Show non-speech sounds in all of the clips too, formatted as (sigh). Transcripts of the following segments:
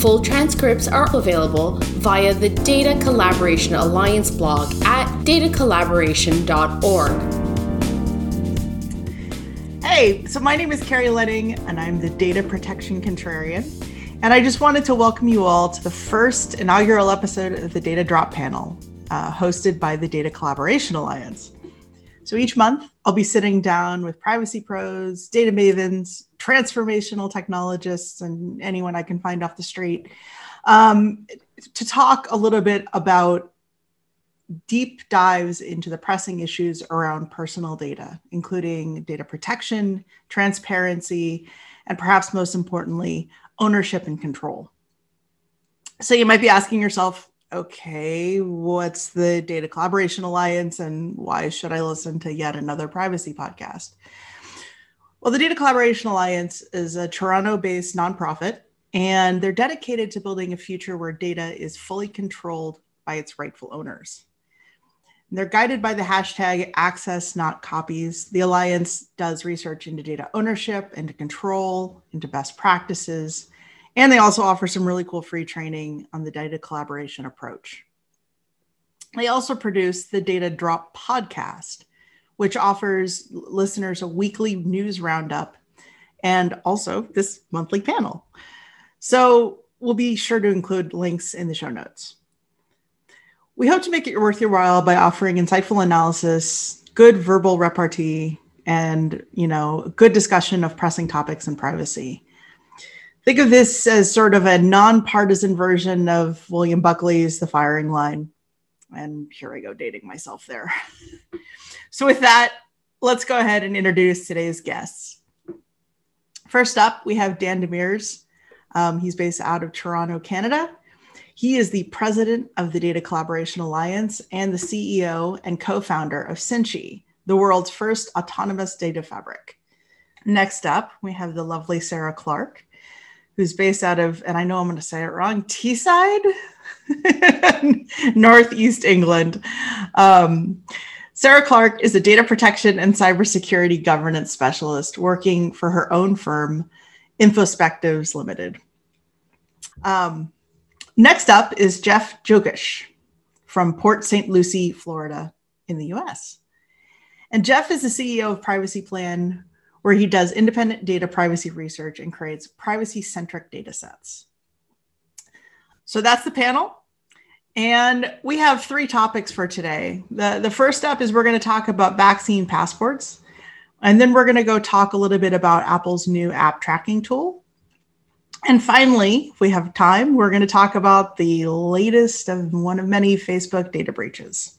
Full transcripts are available via the Data Collaboration Alliance blog at datacollaboration.org. Hey, so my name is Carey Lening, and I'm the Data Protection Contrarian. And I just wanted to welcome you all to the first inaugural episode of the Data Drop Panel, uh, hosted by the Data Collaboration Alliance. So each month, I'll be sitting down with privacy pros, data mavens, transformational technologists, and anyone I can find off the street um, to talk a little bit about deep dives into the pressing issues around personal data, including data protection, transparency, and perhaps most importantly, ownership and control. So you might be asking yourself, okay, what's the Data Collaboration Alliance and why should I listen to yet another privacy podcast? Well, the Data Collaboration Alliance is a Toronto based nonprofit, and they're dedicated to building a future where data is fully controlled by its rightful owners. they're guided by the hashtag access, not copies. The Alliance does research into data ownership, into control, into best practices, and they also offer some really cool free training on the data collaboration approach. They also produce the Data Drop podcast, which offers listeners a weekly news roundup and also this monthly panel. So we'll be sure to include links in the show notes. We hope to make it worth your while by offering insightful analysis, good verbal repartee, and you know, good discussion of pressing topics and privacy think of this as sort of a nonpartisan version of William Buckley's The Firing Line. And here I go dating myself there. (laughs) so, with that, let's go ahead and introduce today's guests. First up, we have Dan Demers. Um, he's based out of Toronto, Canada. He is the president of the Data Collaboration Alliance and the CEO and co founder of Cinchy, the world's first autonomous data fabric. Next up, we have the lovely Sarah Clarke who's based out of, and I know I'm going to say it wrong, Teesside, (laughs) Northeast England. Um, Sarah Clarke is a data protection and cybersecurity governance specialist working for her own firm, Infospectives Limited. Um, next up is Jeff Jockisch from Port St. Lucie, Florida, in the US. And Jeff is the CEO of PrivacyPlan, where he does independent data privacy research and creates privacy centric data sets. So that's the panel. And we have three topics for today. The, the first step is we're going to talk about vaccine passports. And then we're going to go talk a little bit about Apple's new app tracking tool. And finally, if we have time, we're going to talk about the latest of one of many Facebook data breaches.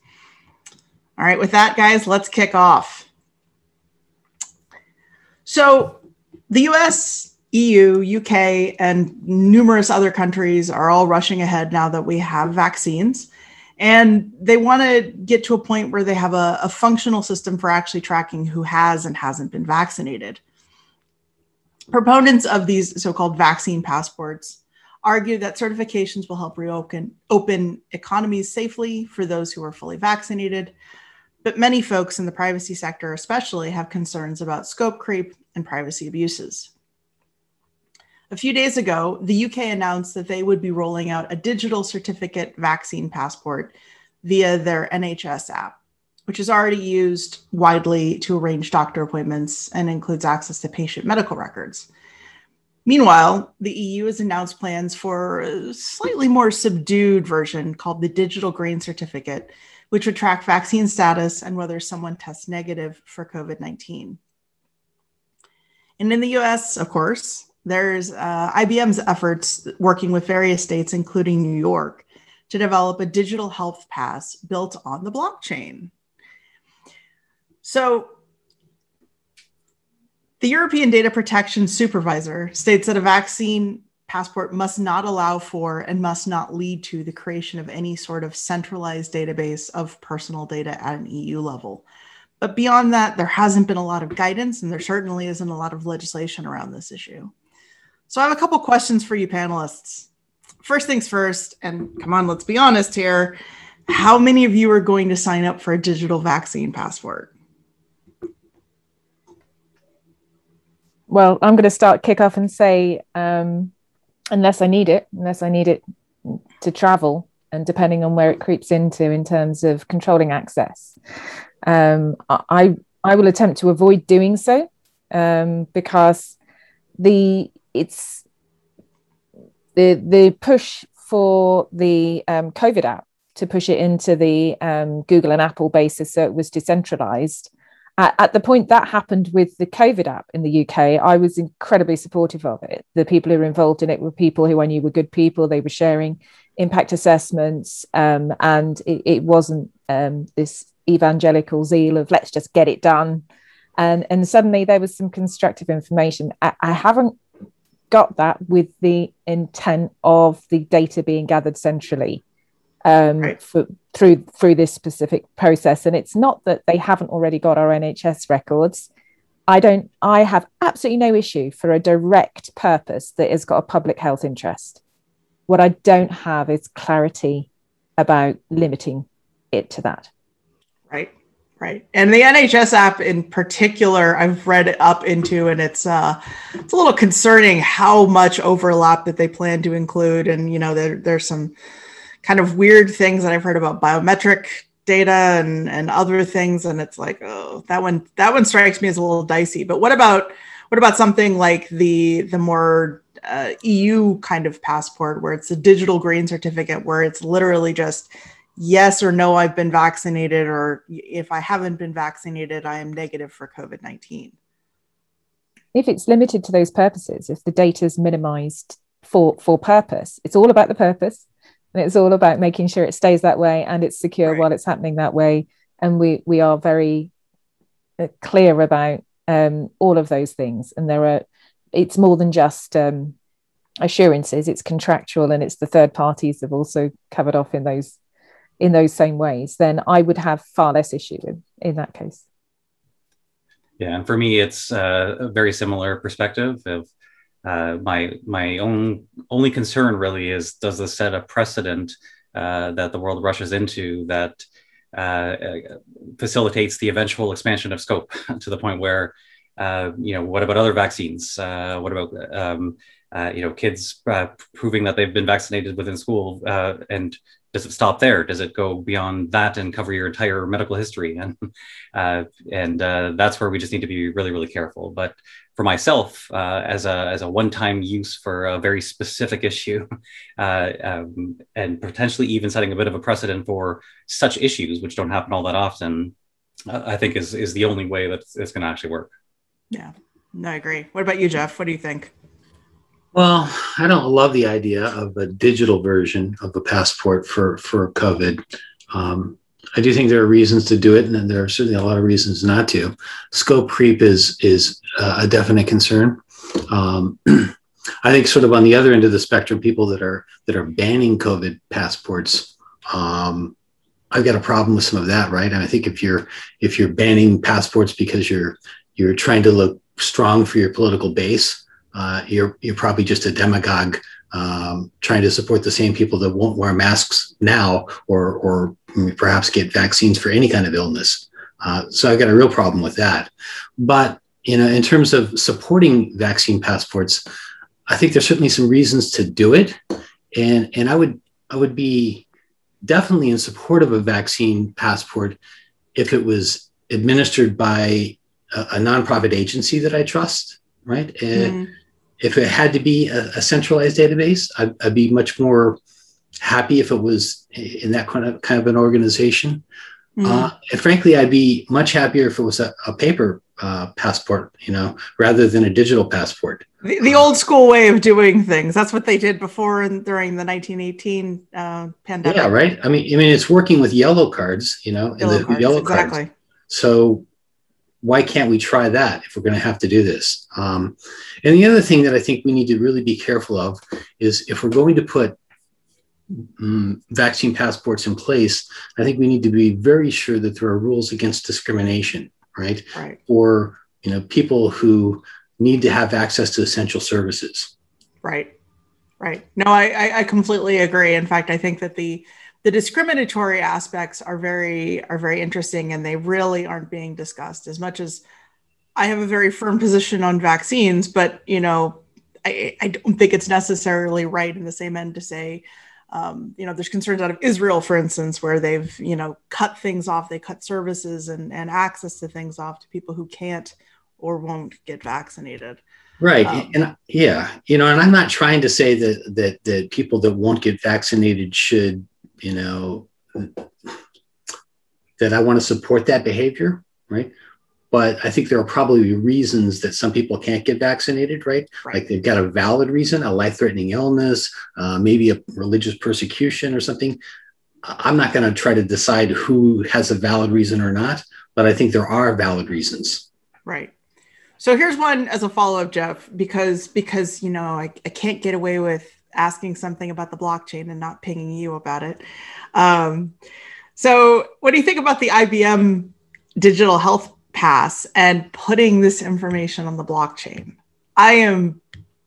All right, with that, guys, let's kick off. So the US, EU, UK, and numerous other countries are all rushing ahead now that we have vaccines. And they want to get to a point where they have a, a functional system for actually tracking who has and hasn't been vaccinated. Proponents of these so called vaccine passports argue that certifications will help reopen open economies safely for those who are fully vaccinated, but many folks in the privacy sector, especially, have concerns about scope creep and privacy abuses. A few days ago, the UK announced that they would be rolling out a digital certificate vaccine passport via their NHS app, which is already used widely to arrange doctor appointments and includes access to patient medical records. Meanwhile, the EU has announced plans for a slightly more subdued version called the Digital Green Certificate, which would track vaccine status and whether someone tests negative for COVID 19. And in the US, of course, there's uh, IBM's efforts working with various states, including New York, to develop a digital health pass built on the blockchain. So, the European Data Protection Supervisor states that a vaccine passport must not allow for and must not lead to the creation of any sort of centralized database of personal data at an EU level. But beyond that, there hasn't been a lot of guidance, and there certainly isn't a lot of legislation around this issue. So I have a couple questions for you panelists. First things first, and come on, let's be honest here. How many of you are going to sign up for a digital vaccine passport? Well, I'm going to start kick off and say um, unless I need it, unless I need it to travel, and depending on where it creeps into in terms of controlling access. Um, I I will attempt to avoid doing so um, because the it's the the push for the um, COVID app to push it into the um, Google and Apple basis so it was decentralized. At, at, the point that happened with the COVID app in the UK, I was incredibly supportive of it. The people who were involved in it were people who I knew were good people. They were sharing impact assessments, um, and it, it wasn't um, this evangelical zeal of let's just get it done. And, and suddenly there was some constructive information. I, I haven't got that with the intent of the data being gathered centrally um, right. for, through through this specific process. And it's not that they haven't already got our NHS records. I don't. I have absolutely no issue for a direct purpose that has got a public health interest. What I don't have is clarity about limiting it to that. Right. Right. And the NHS app in particular, I've read up into, and it's uh, it's a little concerning how much overlap that they plan to include. And you know, there, there's some kind of weird things that I've heard about biometric data and and other things, and it's like, oh, that one that one strikes me as a little dicey. But what about what about something like the the more uh, EU kind of passport, where it's a digital green certificate, where it's literally just yes or no, I've been vaccinated, or if I haven't been vaccinated, I am negative for COVID 19. If it's limited to those purposes, if the data is minimized for, for purpose, it's all about the purpose and it's all about making sure it stays that way and it's secure right. while it's happening that way. And we, we are very uh, clear about um, all of those things. And there are, it's more than just um, assurances, it's contractual and it's the third parties have also covered off in those in those same ways, then I would have far less issue in, in that case. Yeah, and for me, it's uh, a very similar perspective. Of uh, my my own only concern really is does this set a precedent uh, that the world rushes into that uh, facilitates the eventual expansion of scope (laughs) to the point where uh, you know what about other vaccines? Uh, what about um, you know kids proving that they've been vaccinated within school and does it stop there? Does it go beyond that and cover your entire medical history? (laughs) And uh, and uh, that's where we just need to be really really careful. But for myself, uh, as a as a one time use for a very specific (laughs) issue, uh, um, and potentially even setting a bit of a precedent for such issues, which don't happen all that often, I think is is the only way that it's going to actually work. Yeah, no, I agree. What about you, Jeff? What do you think? Well, I don't love the idea of a digital version of a passport for for COVID. Um, I do think there are reasons to do it, and there are certainly a lot of reasons not to. Scope creep is is uh, a definite concern. Um, (clears throat) I think, sort of on the other end of the spectrum, people that are that are banning COVID passports. Um, I've got a problem with some of that, right? And I think if you're if you're banning passports because you're you're trying to look strong for your political base, uh, you're you're probably just a demagogue um, trying to support the same people that won't wear masks now or or perhaps get vaccines for any kind of illness. Uh, so I've got a real problem with that. But you know, in terms of supporting vaccine passports, I think there's certainly some reasons to do it, and and I would I would be definitely in support of a vaccine passport if it was administered by a, a nonprofit agency that I trust, right? Mm if it had to be a, a centralized database, I'd, I'd, be much more happy if it was in that kind of kind of an organization. Mm-hmm. Uh, and frankly, I'd be much happier if it was a, a paper uh, passport, you know, rather than a digital passport. The, the, old school way of doing things. That's what they did before and during the 1918 uh, pandemic. Yeah, right. I mean, I mean, it's working with yellow cards, you know, yellow the cards, yellow exactly. cards. So why can't we try that if we're going to have to do this? Um, and the other thing that I think we need to really be careful of is if we're going to put um, vaccine passports in place, I think we need to be very sure that there are rules against discrimination, right? Right. Or you know people who need to have access to essential services. Right. Right. No, I, I completely agree. In fact, I think that the the discriminatory aspects are very are very interesting and they really aren't being discussed as much as I have a very firm position on vaccines, but you know, I, I don't think it's necessarily right in the same end to say, um, you know, there's concerns out of Israel, for instance, where they've, you know, cut things off, they cut services and, and access to things off to people who can't or won't get vaccinated. Right. Um, and yeah, you know, and I'm not trying to say that that that people that won't get vaccinated should, you know, that I want to support that behavior, right? But I think there are probably reasons that some people can't get vaccinated, right? right. Like they've got a valid reason, a life threatening illness, uh, maybe a religious persecution or something. I'm not going to try to decide who has a valid reason or not, but I think there are valid reasons. Right. So here's one as a follow up, Jeff, because because you know I, I can't get away with asking something about the blockchain and not pinging you about it. Um, so what do you think about the IBM digital health pass and putting this information on the blockchain? I am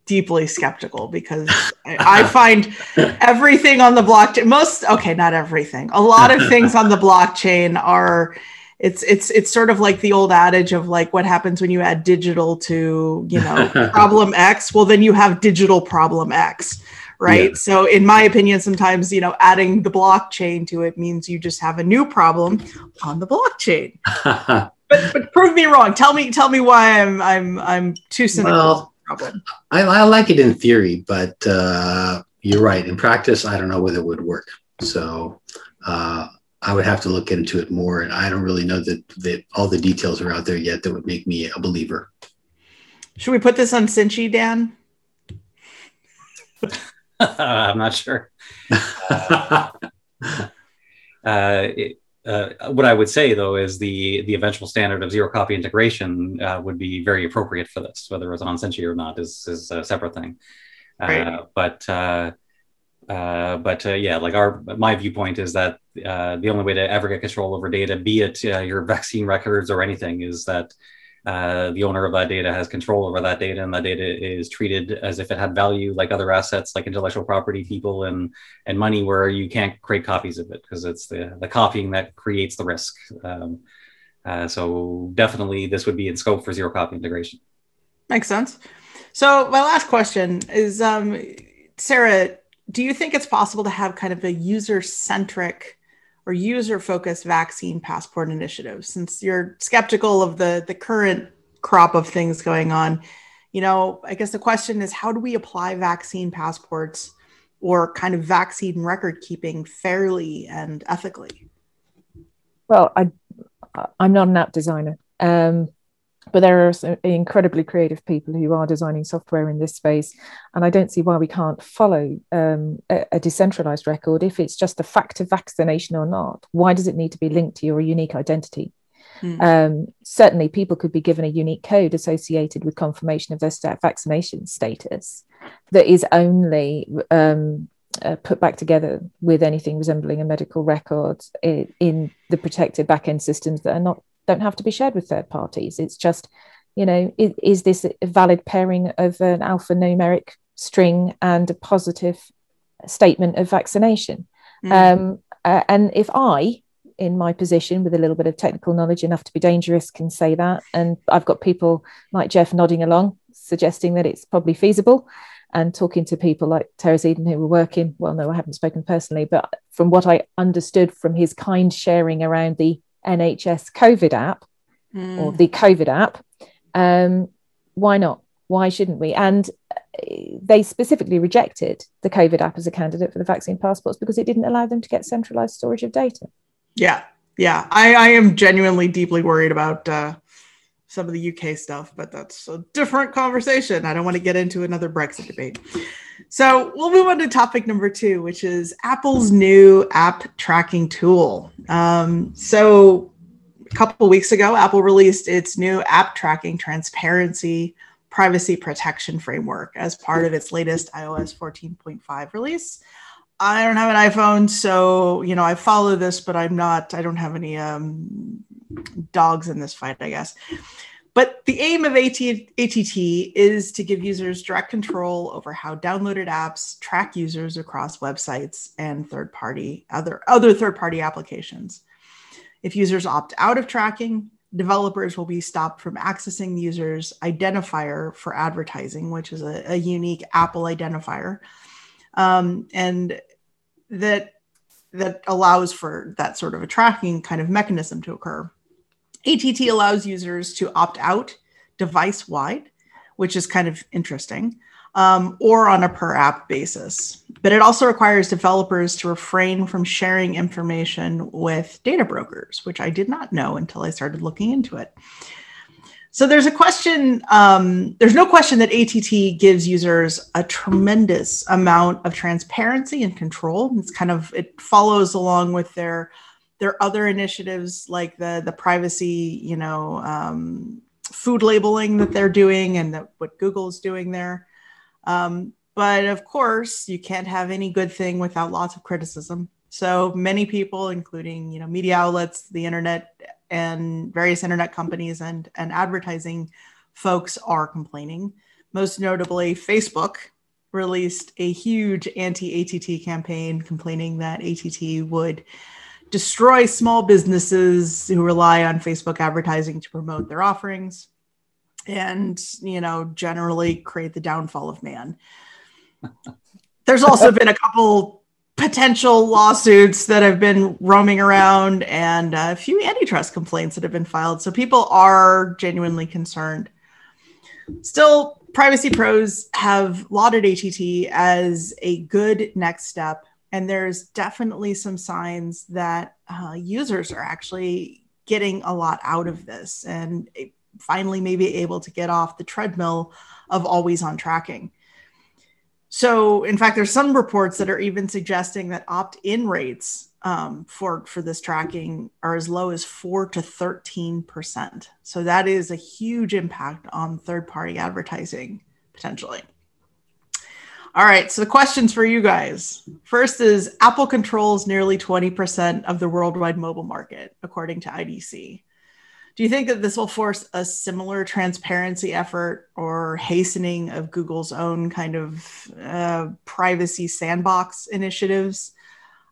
deeply skeptical because I, I (laughs) find everything on the blockchain most okay, not everything. A lot of things on the blockchain are it's it's it's sort of like the old adage of like what happens when you add digital to you know (laughs) problem x well then you have digital problem x right yeah. so in my opinion sometimes you know adding the blockchain to it means you just have a new problem on the blockchain (laughs) but, but prove me wrong tell me tell me why i'm i'm i'm too cynical well, problem. I, I like it in theory but uh you're right in practice i don't know whether it would work so uh I would have to look into it more, and I don't really know that that all the details are out there yet that would make me a believer. Should we put this on Cinchy, Dan? (laughs) (laughs) I'm not sure. Uh, (laughs) uh, it, uh, what I would say though is the the eventual standard of zero copy integration uh, would be very appropriate for this. Whether it's on Cinchy or not is is a separate thing. Uh, right. But uh, uh, but uh, yeah, like our my viewpoint is that uh, the only way to ever get control over data, be it uh, your vaccine records or anything, is that uh, the owner of that data has control over that data, and that data is treated as if it had value, like other assets, like intellectual property, people, and and money, where you can't create copies of it because it's the the copying that creates the risk. Um, so definitely, this would be in scope for zero copy integration. Makes sense. So my last question is, um, Sarah do you think it's possible to have kind of a user centric or user focused vaccine passport initiative since you're skeptical of the the current crop of things going on you know i guess the question is how do we apply vaccine passports or kind of vaccine record keeping fairly and ethically? Well i i'm not an app designer. Um, but there are some incredibly creative people who are designing software in this space and i don't see why we can't follow um, a, a, decentralized record if it's just a fact of vaccination or not why does it need to be linked to your unique identity mm. um, certainly people could be given a unique code associated with confirmation of their stat vaccination status that is only um, uh, put back together with anything resembling a medical record in, in the protected backend systems that are not don't have to be shared with third parties. It's just, you know, is, is this a valid pairing of an alphanumeric string and a positive statement of vaccination? Mm. Um, uh, and if I, in my position with a little bit of technical knowledge enough to be dangerous, can say that, and I've got people like Jeff nodding along, suggesting that it's probably feasible, and talking to people like Terence Eden who were working. Well, no, I haven't spoken personally, but from what I understood from his kind sharing around the NHS COVID app mm. or the COVID app. Um, why not? Why shouldn't we? And uh, they specifically rejected the COVID app as a candidate for the vaccine passports because it didn't allow them to get centralized storage of data. Yeah, yeah. I, I am genuinely deeply worried about uh, some of the UK stuff, but that's a different conversation. I don't want to get into another Brexit debate. So we'll move on to topic number two, which is Apple's new app tracking tool. Um, so a couple weeks ago, Apple released its new app tracking transparency privacy protection framework as part of its latest iOS 14.5 release. I don't have an iPhone, so you know I follow this, but I'm not. I don't have any um, dogs in this fight, I guess. But the aim of AT- ATT is to give users direct control over how downloaded apps track users across websites and third-party other other third-party applications. If users opt out of tracking, developers will be stopped from accessing the user's identifier for advertising, which is a, a unique Apple identifier, um, and that that allows for that sort of a tracking kind of mechanism to occur. ATT allows users to opt out device wide, which is kind of interesting um, or on a per app basis. But it also requires developers to refrain from sharing information with data brokers, which I did not know until I started looking into it. So there's a question, um, there's no question that ATT gives users a tremendous amount of transparency and control. It's kind of, it follows along with their their other initiatives like the the privacy, you know, um, food labeling that they're doing and that what Google is doing there. Um, but of course, you can't have any good thing without lots of criticism. So many people, including you know media outlets, the internet, and various internet companies and and advertising folks, are complaining. Most notably, Facebook released a huge anti-ATT campaign complaining that ATT would destroy small businesses who rely on Facebook advertising to promote their offerings and you know generally create the downfall of man. (laughs) There's also been a couple potential lawsuits that have been roaming around and a few antitrust complaints that have been filed. So people are genuinely concerned. Still privacy pros have lauded att as a good next step and there's definitely some signs that uh, users are actually getting a lot out of this and finally maybe able to get off the treadmill of always on tracking. So, in fact, there's some reports that are even suggesting that opt-in rates um, for for this tracking are as low as four to thirteen percent. So that is a huge impact on third-party advertising potentially. All right, so the questions for you guys. First is Apple controls nearly 20% of the worldwide mobile market, according to IDC. Do you think that this will force a similar transparency effort or hastening of Google's own kind of uh, privacy sandbox initiatives?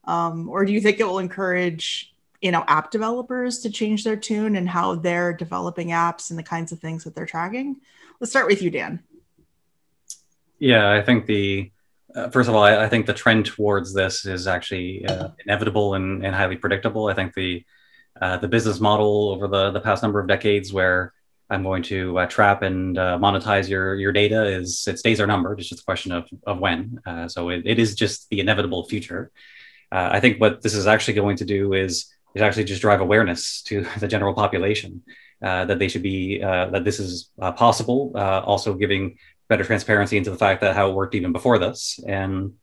Um, or do you think it will encourage you know app developers to change their tune and how they're developing apps and the kinds of things that they're tracking? Let's start with you, Dan. Yeah, I think the uh, first of all, I, I, think the trend towards this is actually uh, inevitable and, and highly predictable. I think the uh, the business model over the, the past number of decades where I'm going to uh, trap and uh, monetize your your data is its days are numbered. It's just a question of, of when. Uh, so it, it is just the inevitable future. Uh, I think what this is actually going to do is is actually just drive awareness to (laughs) the general population that they should be that this is possible. also giving better transparency into the fact that how it worked even before this, and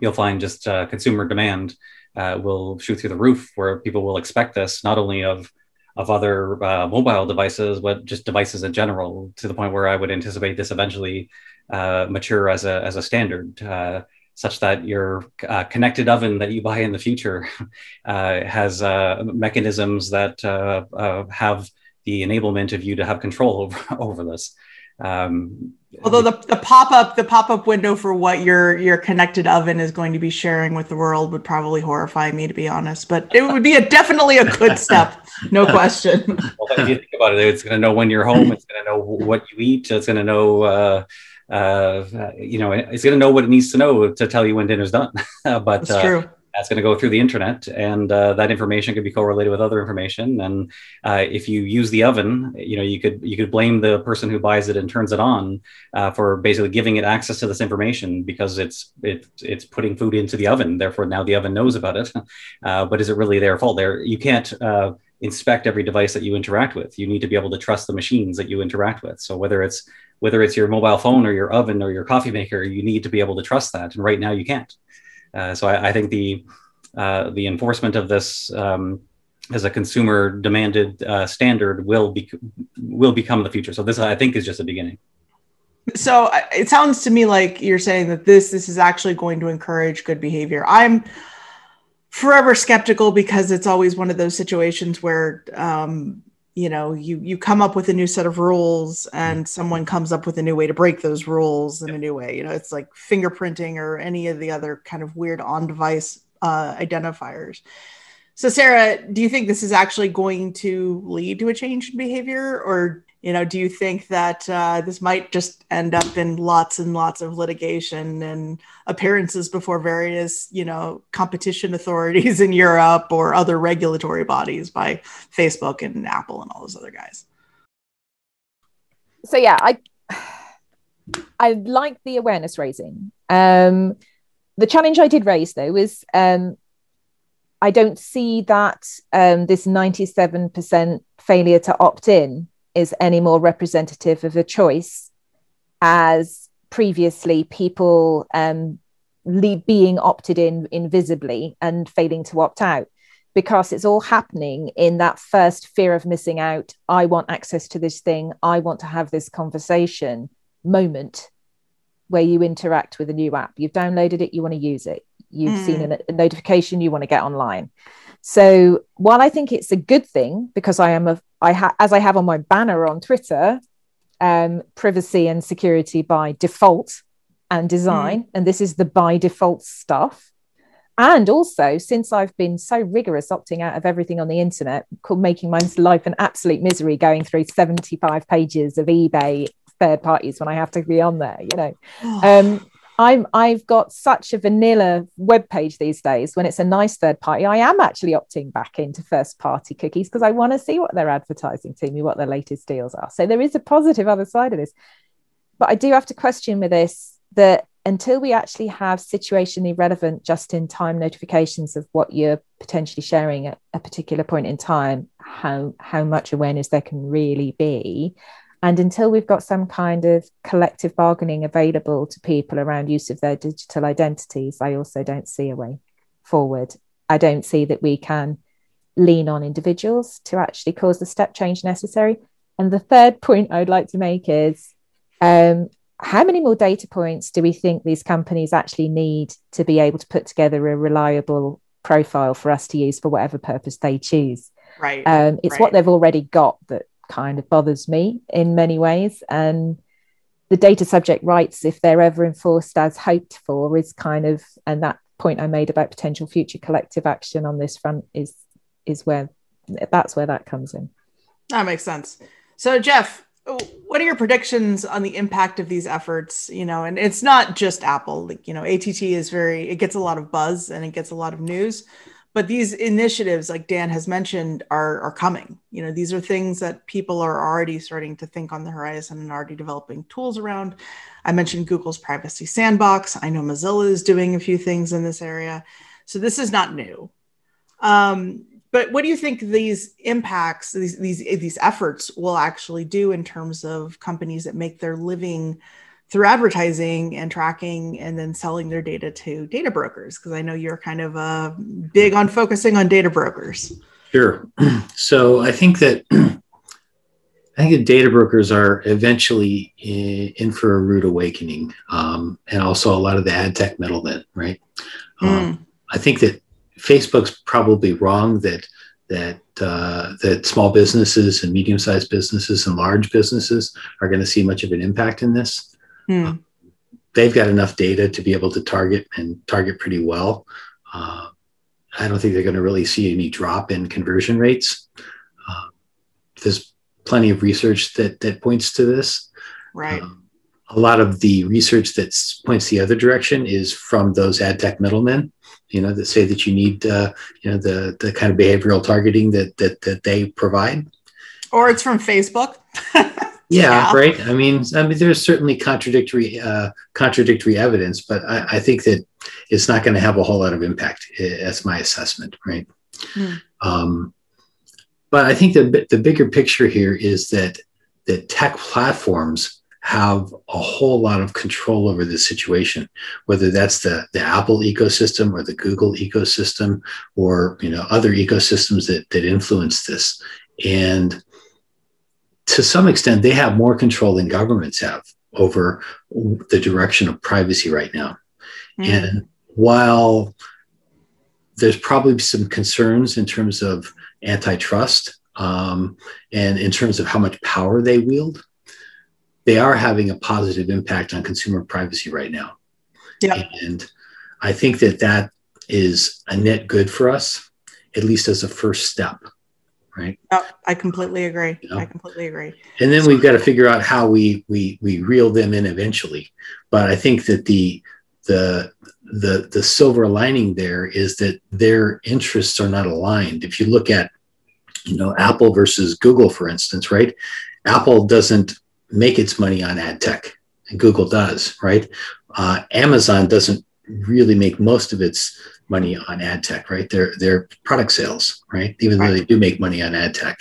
you'll find just consumer demand uh, will shoot through the roof, where people will expect this not only of of other uh, mobile devices, but just devices in general, to the point where I would anticipate this eventually uh, mature as a as a standard, uh, such that your uh, connected oven that you buy in the future (laughs) uh, has mechanisms that have the enablement of you to have control (laughs) over over this. Um, Although the, the pop up the pop up window for what your your connected oven is going to be sharing with the world would probably horrify me to be honest, but it would be a definitely a good (laughs) step, no question. (laughs) Well, if you think about it, it's going to know when you're home. It's going to know what you eat. It's going to know. Uh, uh, you know, it's going to know what it needs to know to tell you when dinner's done. (laughs) but that's uh, true that's going to go through the internet and uh, that information could be correlated with other information. And uh, if you use the oven you know you could you could blame the person who buys it and turns it on uh, for basically giving it access to this information because it's it, it's putting food into the oven. Therefore now the oven knows about it. (laughs) Uh, but is it really their fault? There you can't uh, inspect every device that you interact with. You need to be able to trust the machines that you interact with. So whether it's whether it's your mobile phone or your oven or your coffee maker you need to be able to trust that. And right now you can't so I, I, think the uh, the enforcement of this um, as a consumer demanded uh, standard will be will become the future. So this I think is just a beginning. So it sounds to me like you're saying that this this is actually going to encourage good behavior. I'm forever skeptical because it's always one of those situations where um, you know you you come up with a new set of rules and someone comes up with a new way to break those rules in a new way. You know it's like fingerprinting or any of the other kind of weird on device uh, identifiers. So, Sarah, do you think this is actually going to lead to a change in behavior, or you know, do you think that uh, this might just end up in lots and lots of litigation and appearances before various, you know, competition authorities in Europe or other regulatory bodies by Facebook and Apple and all those other guys? So yeah, I I like the awareness raising. Um, the challenge I did raise though was um, I don't see that um, this 97% failure to opt in is any more representative of a choice as previously people um, le- being opted in invisibly and failing to opt out because it's all happening in that first fear of missing out. I want access to this thing. I want to have this conversation moment where you interact with a new app. You've downloaded it, you want to use it you've mm. seen a, a notification you want to get online so while i think it's a good thing because i am a i ha- as i have on my banner on twitter um, privacy and security by default and design mm. and this is the by default stuff. And also since i've been so rigorous opting out of everything on the internet making my life an absolute misery going through 75 pages of ebay third parties when i have to be on there you know. Um, I'm I've got such a vanilla web page these days when it's a nice third party. I am actually opting back into first party cookies because I want to see what they're advertising to me, what their latest deals are. So there is a positive other side of this. But I do have to question with this that until we actually have situationally relevant just in time notifications of what you're potentially sharing at a particular point in time, how how much awareness there can really be, and until we've got some kind of collective bargaining available to people around use of their digital identities, I also don't see a way forward. I don't see that we can lean on individuals to actually cause the step change necessary. And the third (laughs) point I'd like to make is um, how many more data points do we think these companies actually need to be able to put together a reliable profile for us to use for whatever purpose they choose? Right. Um, it's right. what they've already got that kind of bothers me in many ways. And the data subject rights, if they're ever enforced as hoped for, is kind of, and that point I made about potential future collective action on this front is is where that's where that comes in. That makes sense. So Jeff, what are your predictions on the impact of these efforts? You know, and it's not just Apple. Like, you know, ATT is very it gets a lot of buzz and it gets a lot of news but these initiatives like dan has mentioned are are coming. You know these are things that people are already starting to think on the horizon and already developing tools around. I mentioned google's privacy sandbox. I know mozilla is doing a few things in this area. So this is not new. Um, but what do you think these impacts these, these these efforts will actually do in terms of companies that make their living through advertising and tracking and then selling their data to data brokers because i know you're kind of uh, big on focusing on data brokers. Sure. (clears throat) So i think that (clears throat) i think that data brokers are eventually in, for a rude awakening um, and also a lot of the ad tech middlemen right? Mm. um, i think that facebook's probably wrong that that uh, that small businesses and medium-sized businesses and large businesses are going to see much of an impact in this Hmm. they've got enough data to be able to target and target pretty well. Uh, I don't think they're going to really see any drop in conversion rates. Uh, there's plenty of research that that points to this. Right. Um, a lot of the research that points the other direction is from those ad tech middlemen, you know, that say that you need, uh, you know, the the kind of behavioral targeting that that that they provide. Or it's from Facebook. (laughs) yeah, right. I mean, I mean, there's certainly contradictory uh, contradictory evidence, but I, I think that it's not going to have a whole lot of impact. That's my assessment, right? Mm. Um, but I think the the bigger picture here is that that tech platforms have a whole lot of control over the situation, whether that's the, the Apple ecosystem or the Google ecosystem or you know other ecosystems that that influence this. And to some extent, they have more control than governments have over the direction of privacy right now. Mm. And while there's probably some concerns in terms of antitrust um, and in terms of how much power they wield, they are having a positive impact on consumer privacy right now. Yeah. And I think that that is a net good for us. at least as a first step right? Oh, i completely agree. You know? i completely agree. And then we've got to figure out how we we we reel them in eventually. But i think that the the the the silver lining there is that their interests are not aligned. If you look at you know apple versus google for instance right? Apple doesn't make its money on ad tech and google does right? Uh, amazon doesn't really make most of its money on ad tech, right? Their their product sales, right? Even though they do make money on ad tech.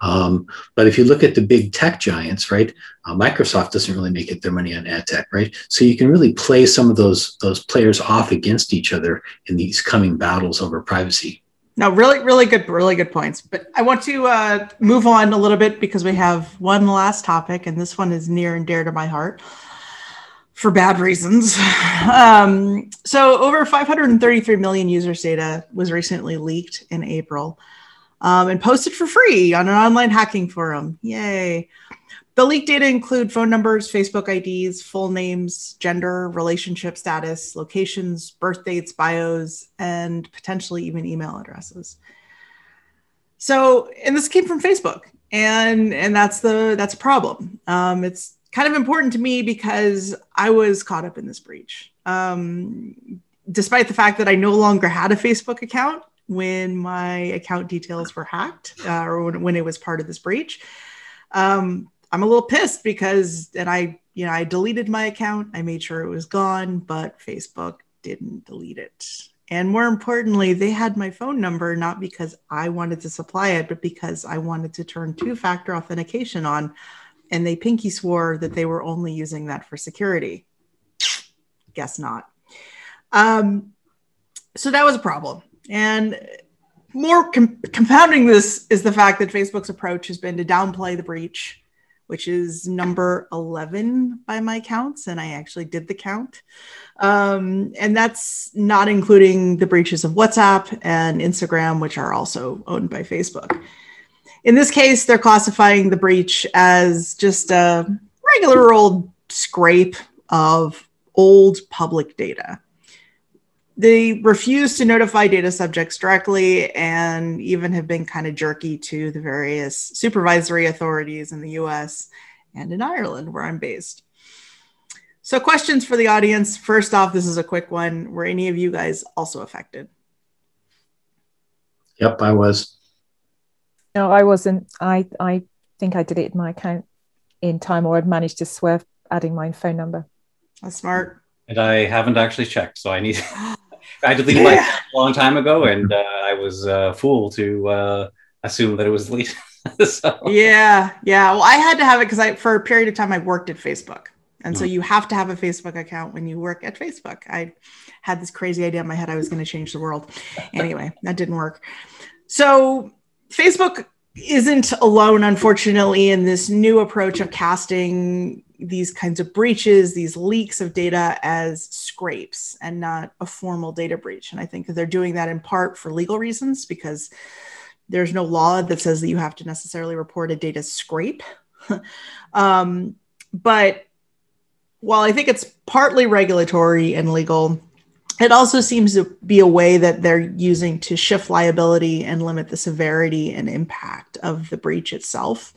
Um, but if you look at the big tech giants, right? Uh, Microsoft doesn't really make it their money on ad tech, right? So you can really play some of those those players off against each other in these coming battles over privacy. No, really, really good, really good points. But I want to uh, move on a little bit because we have one last topic, and this one is near and dear to my heart for bad reasons. (sighs) Um, so, over 533 million users' data was recently leaked in April um, and posted for free on an online hacking forum. Yay. The leaked data include phone numbers, Facebook IDs, full names, gender, relationship status, locations, birth dates, bios, and potentially even email addresses. So, and this came from Facebook, and and that's the that's a problem. Um, it's kind of important to me because I was caught up in this breach. Um, despite the fact that I no longer had a Facebook account when my account details were hacked uh, or when, when, it was part of this breach, um, I'm a little pissed because, and I, you know, I deleted my account. I made sure it was gone, but Facebook didn't delete it. And more importantly, they had my phone number not because I wanted to supply it, but because I wanted to turn two factor authentication on and they pinky swore that they were only using that for security. Guess not. Um, so that was a problem. And more com- compounding this is the fact that Facebook's approach has been to downplay the breach, which is number 11 by my counts. And I actually did the count. Um, and that's not including the breaches of WhatsApp and Instagram, which are also owned by Facebook. In this case, they're classifying the breach as just a regular old scrape of old public data. They refuse to notify data subjects directly and even have been kind of jerky to the various supervisory authorities in the US and in Ireland, where I'm based. So, questions for the audience. First off, this is a quick one. Were any of you guys also affected? Yep, I was. No, I wasn't. I I think I deleted my account in time, or I'd managed to swerve adding my phone number. That's smart. And I haven't actually checked, so I need. (laughs) I deleted yeah. my account a long time ago, and uh, I was uh, fool to uh, assume that it was deleted. (laughs) so. Yeah, yeah. Well, I had to have it because I, for a period of time, I worked at Facebook, and mm. so you have to have a Facebook account when you work at Facebook. I had this crazy idea in my head I was going to change the world. Anyway, that didn't work. So Facebook isn't alone, unfortunately, in this new approach of casting these kinds of breaches, these leaks of data as scrapes and not a formal data breach. And I think they're doing that in part for legal reasons because there's no law that says that you have to necessarily report a data scrape. (laughs) um, but while I think it's partly regulatory and legal, it also seems to be a way that they're using to shift liability and limit the severity and impact of the breach itself.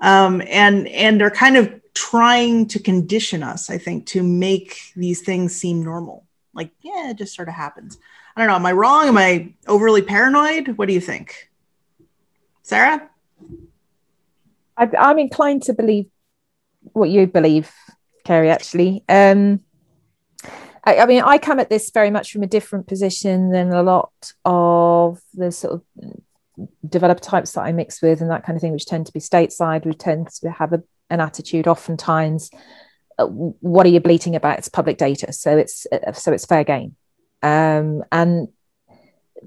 Um, and and they're kind of trying to condition us, I think, to make these things seem normal. Like, yeah, it just sort of happens. I don't know. Am I wrong? Am I overly paranoid? What do you think, Sarah? I, am inclined to believe what you believe, Carey. Actually, um, I, I, mean, I come at this very much from a different position than a lot of the sort of developer types that I mix with and that kind of thing, which tend to be stateside, who tend to have a, an attitude oftentimes. Uh, what are you bleating about? It's public data, so it's uh, so it's fair game, um, and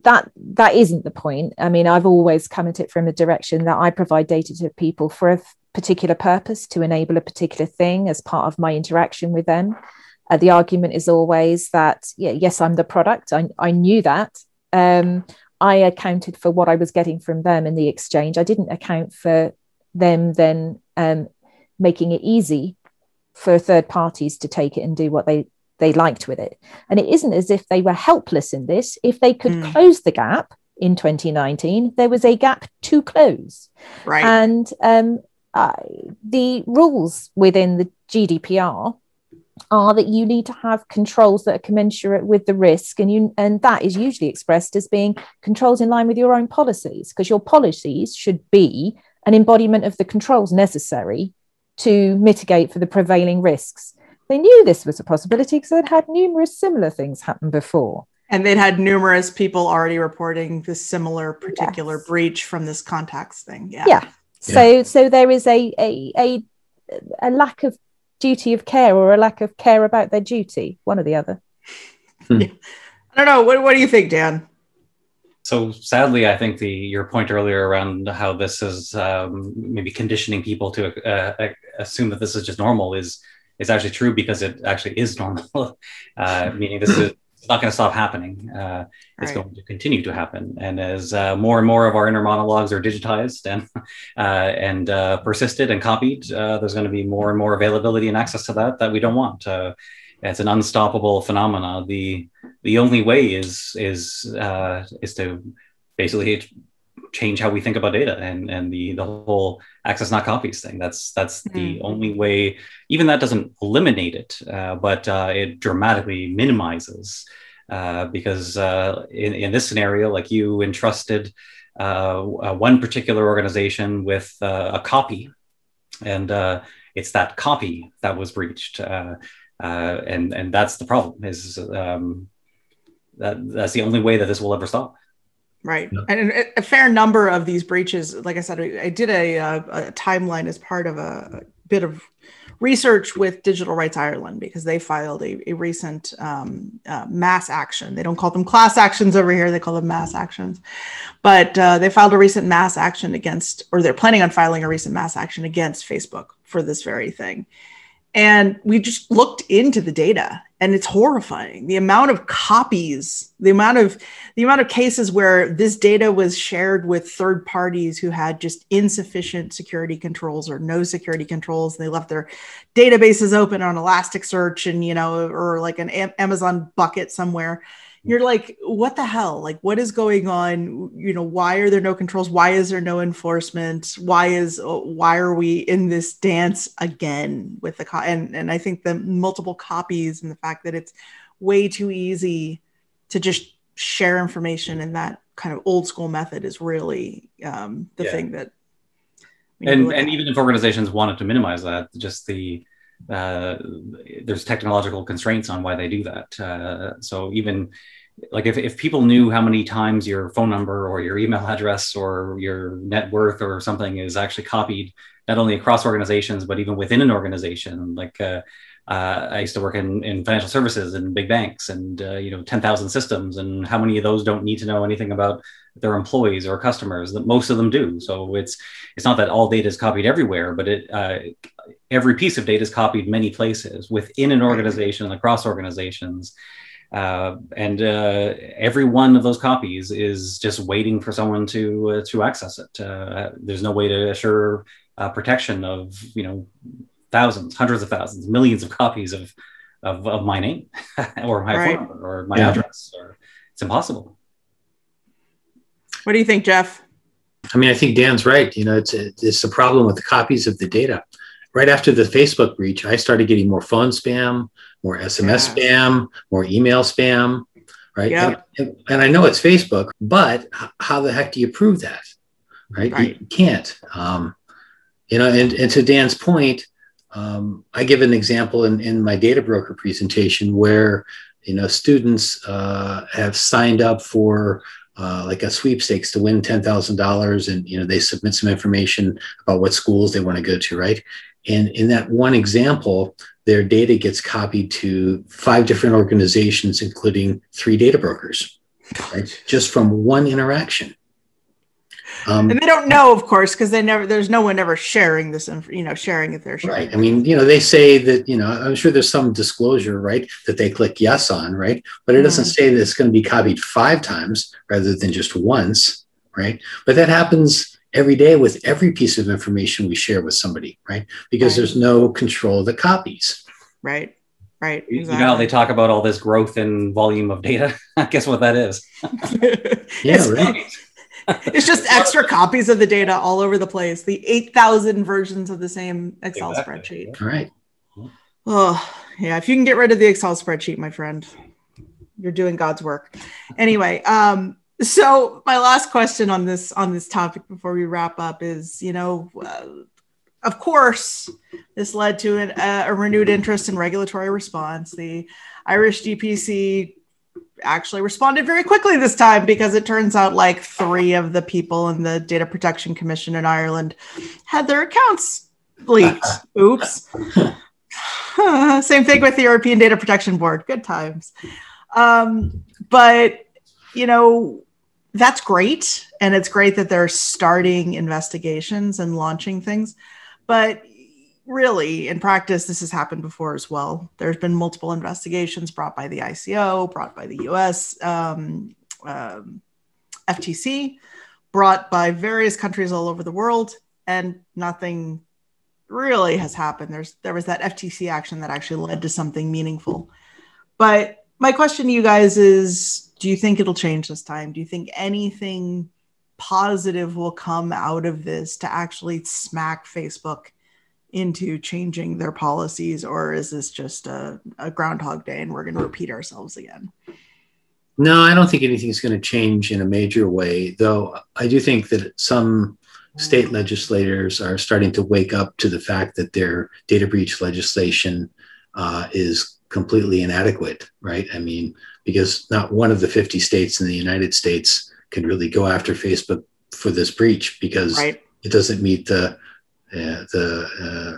that that isn't the point. I mean, I've always come at it from a direction that I provide data to people for a particular purpose to enable a particular thing as part of my interaction with them. Uh, the argument is always that, yeah, yes, I'm the product. I, I knew that. Um, I accounted for what I was getting from them in the exchange. I didn't account for them then um, making it easy for third parties to take it and do what they they liked with it. And it isn't as if they were helpless in this. If they could mm. close the gap, in 2019, there was a gap to close. Right. And um, uh, the rules within the GDPR are that you need to have controls that are commensurate with the risk and you and that is usually expressed as being controls in line with your own policies because your policies should be an embodiment of the controls necessary to mitigate for the prevailing risks. They knew this was a possibility because they'd had numerous similar things happen before. And they'd had numerous people already reporting this similar particular Yes. breach from this contacts thing yeah. Yeah. So so there is a, a a a lack of duty of care or a lack of care about their duty one or the other. I don't know. What, what do you think dan? So sadly, I think the your point earlier around how this is um, maybe conditioning people to uh, uh, assume that this is just normal is is actually true because it actually is normal. (laughs) uh, meaning this is (laughs) it's not going to stop happening. Uh, it's Right. going to continue to happen. And as uh, more and more of our inner monologues are digitized and (laughs) uh, and uh, persisted and copied, uh, there's going to be more and more availability and access to that that we don't want. Uh, it's an unstoppable phenomena. The the only way is is uh, is to basically change how we think about data and and the the whole access not copies thing. That's that's the only way. Even that doesn't eliminate it, uh, but uh, it dramatically minimizes. Uh, because uh, in, in this scenario, like you entrusted uh, uh, one particular organization with uh, a copy, and uh, it's that copy that was breached, uh, uh, and and that's the problem. Is um, that that's the only way that this will ever stop. Right. Yeah. And a- fair number of these breaches, like I said, I I did a, uh, a timeline as part of a bit of research with Digital Rights Ireland because they filed a, a recent um, uh, mass action. They don't call them class actions over here, they call them mass actions. But uh, they filed a recent mass action against, or they're planning on filing a recent mass action against Facebook for this very thing. And we just looked into the data and it's horrifying. The amount of copies, the amount of the amount of cases where this data was shared with third parties who had just insufficient security controls or no security controls they left their databases open on elasticsearch and you know or like an Am- amazon bucket somewhere. You're like what the hell? Like what is going on? You know why are there no controls? Why is there no enforcement? Why is uh, why are we in this dance again with the co- and and i think the multiple copies and the fact that it's way too easy to just share information and that kind of old school method is really um, the Yeah. thing that we need to and and at. even if organizations wanted to minimize that, just the uh, there's technological constraints on why they do that. Uh, so even like if, if people knew how many times your phone number or your email (laughs) address or your net worth or something is actually copied, not only across organizations but even within an organization, like. Uh, uh, I used to work in, in financial services and big banks, and uh, you know, ten thousand systems, and how many of those don't need to know anything about their employees or customers? That most of them do. So it's it's not that all data is copied everywhere, but it uh, every piece of data is copied many places within an organization and across organizations. Uh, and uh, every one of those copies is just waiting for someone to uh, to access it. Uh, there's no way to assure uh, protection of you know thousands, hundreds of thousands, millions of copies of of, of my name (laughs) or my Right. phone number or my Yeah. address. Or it's impossible. what do you think jeff I mean, I think Dan's right. You know, it's a, it's a problem with the copies of the data. Right after the Facebook breach, I started getting more phone spam, more SMS spam, more email spam. Right. Yep. And, and, and I know it's Facebook, but how the heck do you prove that? Right. Right. You can't. Um, you know, and, and to Dan's point, um, I give an example in, in my data broker presentation where, you know, students uh, have signed up for uh, like a sweepstakes to win ten thousand dollars, and you know they submit some information about what schools they want to go to, right? And in that one example, their data gets copied to five different organizations, including three data brokers, right? Just from one interaction. Um, and they don't know of course because they never there's no one ever sharing this inf- you know sharing it. they're sharing Right. I mean, you know, they say that, you know, I'm sure there's some disclosure, right, that they click yes on, right? But it doesn't say that it's going to be copied five times rather than just once, right? But that happens every day with every piece of information we share with somebody, right? Because Right. there's no control of the copies. right Right. You know how they talk about all this growth in volume of data? (laughs) Guess what that is? (laughs) Yeah, it's, right. (laughs) it's just extra copies of the data all over the place. The 8,000 versions of the same Excel Exactly. spreadsheet. All right. Oh, yeah. If you can get rid of the Excel spreadsheet, my friend, you're doing God's work. Anyway, um, so my last question on this on this topic before we wrap up is, you know, uh, of course, this led to an, uh, a renewed interest in regulatory response. The Irish DPC actually responded very quickly this time because it turns out like three of the people in the Data Protection Commission in Ireland had their accounts leaked. (laughs) Oops. (sighs) Same thing with the European Data Protection Board. Good times. Um, but, you know, that's great. And it's great that they're starting investigations and launching things. But really, in practice, this has happened before as well. There's been multiple investigations brought by the ICO, brought by the US um, um, FTC, brought by various countries all over the world, and nothing really has happened. There's there was that FTC action that actually led to something meaningful. But my question to you guys is do you think it'll change this time? Do you think anything positive will come out of this to actually smack Facebook into changing their policies, or is this just a, a groundhog day and we're going to repeat ourselves again? No, I don't think anything's going to change in a major way, though I do think that some state legislators are starting to wake up to the fact that their data breach legislation uh, is completely inadequate, right? I mean, because not one of the 50 states in the United States can really go after Facebook for this breach because Right. it doesn't meet the the uh,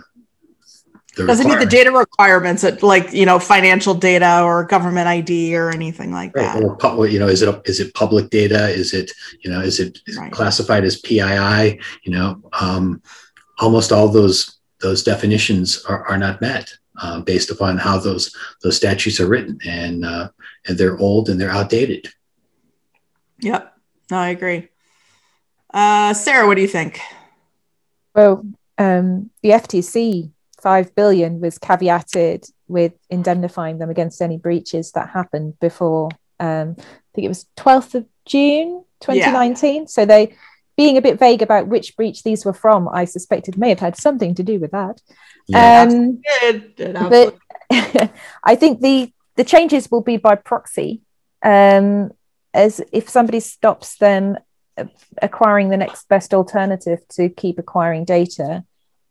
the Doesn't meet the data requirements at like, you know, financial data or government ID or anything like Right. that. Or you know, is it is it public data? Is it you know is it is it Right. classified as PII? You know, um, almost all those those definitions are, are not met uh, based upon how those those statutes are written, and uh, and they're old and they're outdated. Yep. No, I agree. Uh, Sarah, what do you think? Well, um, the FTC five billion was caveated with indemnifying them against any breaches that happened before. Um, I think it was twelfth of June, twenty nineteen. So they, being a bit vague about which breach these were from, I suspected may have had something to do with that. Yeah. Um, but (laughs) I think the the changes will be by proxy, um, as if somebody stops them uh, acquiring the next best alternative to keep acquiring data,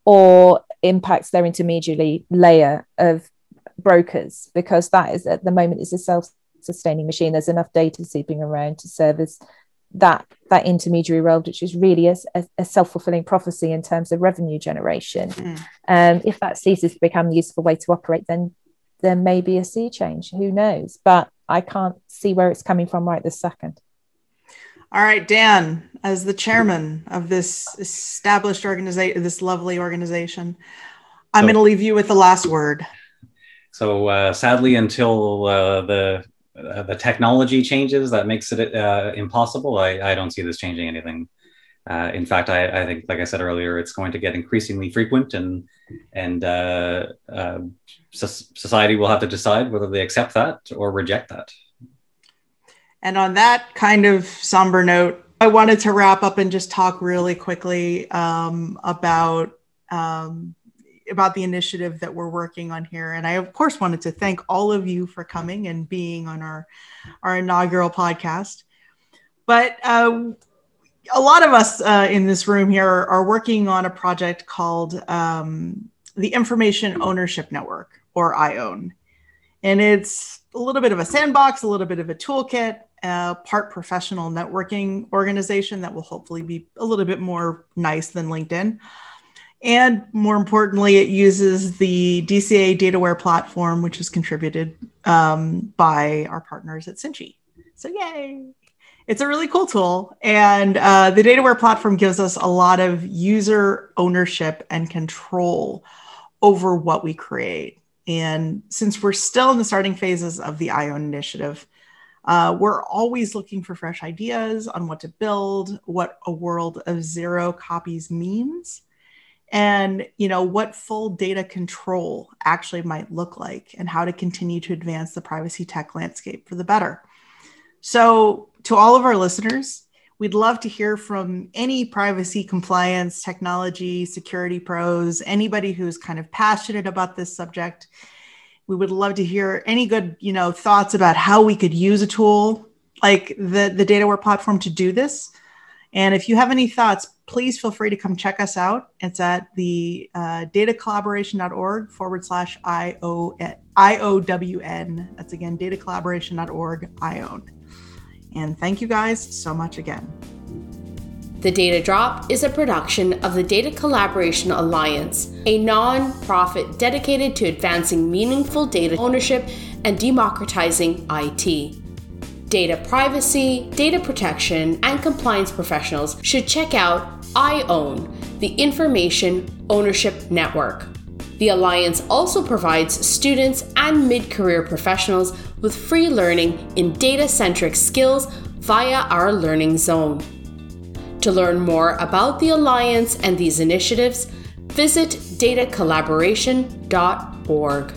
or impacts their intermediary layer of brokers, because that is at the moment is a self-sustaining machine. There's enough data seeping around to service that that intermediary role, which is really a, a, self-fulfilling prophecy in terms of revenue generation. Mm. Um, if that ceases to become a useful way to operate, then there may be a sea change. Who knows? But I can't see where it's coming from right this second. All right, Dan, as the chairman of this established organization, this lovely organization, I'm So- going to leave you with the last word. So uh, sadly, until uh, the uh, the technology changes that makes it uh, impossible, I, I don't see this changing anything. Uh, in fact, I, I think, like I said earlier, it's going to get increasingly frequent, and and uh, uh, so- society will have to decide whether they accept that or reject that. And on that kind of somber note, I wanted to wrap up and just talk really quickly um, about um, about the initiative that we're working on here. And I, of course, wanted to thank all of you for coming and being on our our inaugural podcast. But uh, a lot of us uh, in this room here are working on a project called um, the Information Ownership Network, or IOWN. And it's a little bit of a sandbox, a little bit of a toolkit, a part professional networking organization that will hopefully be a little bit more nice than LinkedIn. And more importantly, it uses the DCA DataWare platform, which is contributed um, by our partners at Cinchy. So, yay! It's a really cool tool. And uh, the DataWare platform gives us a lot of user ownership and control over what we create. And since we're still in the starting phases of the IOWN initiative, uh, we're always looking for fresh ideas on what to build, what a world of zero copies means. and you know what full data control actually might look like and how to continue to advance the privacy tech landscape for the better so to all of our listeners we'd love to hear from any privacy compliance technology security pros anybody who's kind of passionate about this subject we would love to hear any good you know thoughts about how we could use a tool like the the dataware platform to do this. And if you have any thoughts please feel free to come check us out. It's at the uh, datacollaboration.org forward slash iown that's again datacollaboration.org iown and thank you guys so much again the Data Drop is a production of the Data Collaboration Alliance, a non profit dedicated to advancing meaningful data ownership and democratizing IT. Data privacy, data protection, and compliance professionals should check out IOWN, the Information Ownership Network. The Alliance also provides students and mid career professionals with free learning in data centric skills via our Learning Zone. To learn more about the Alliance and these initiatives, visit datacollaboration.org.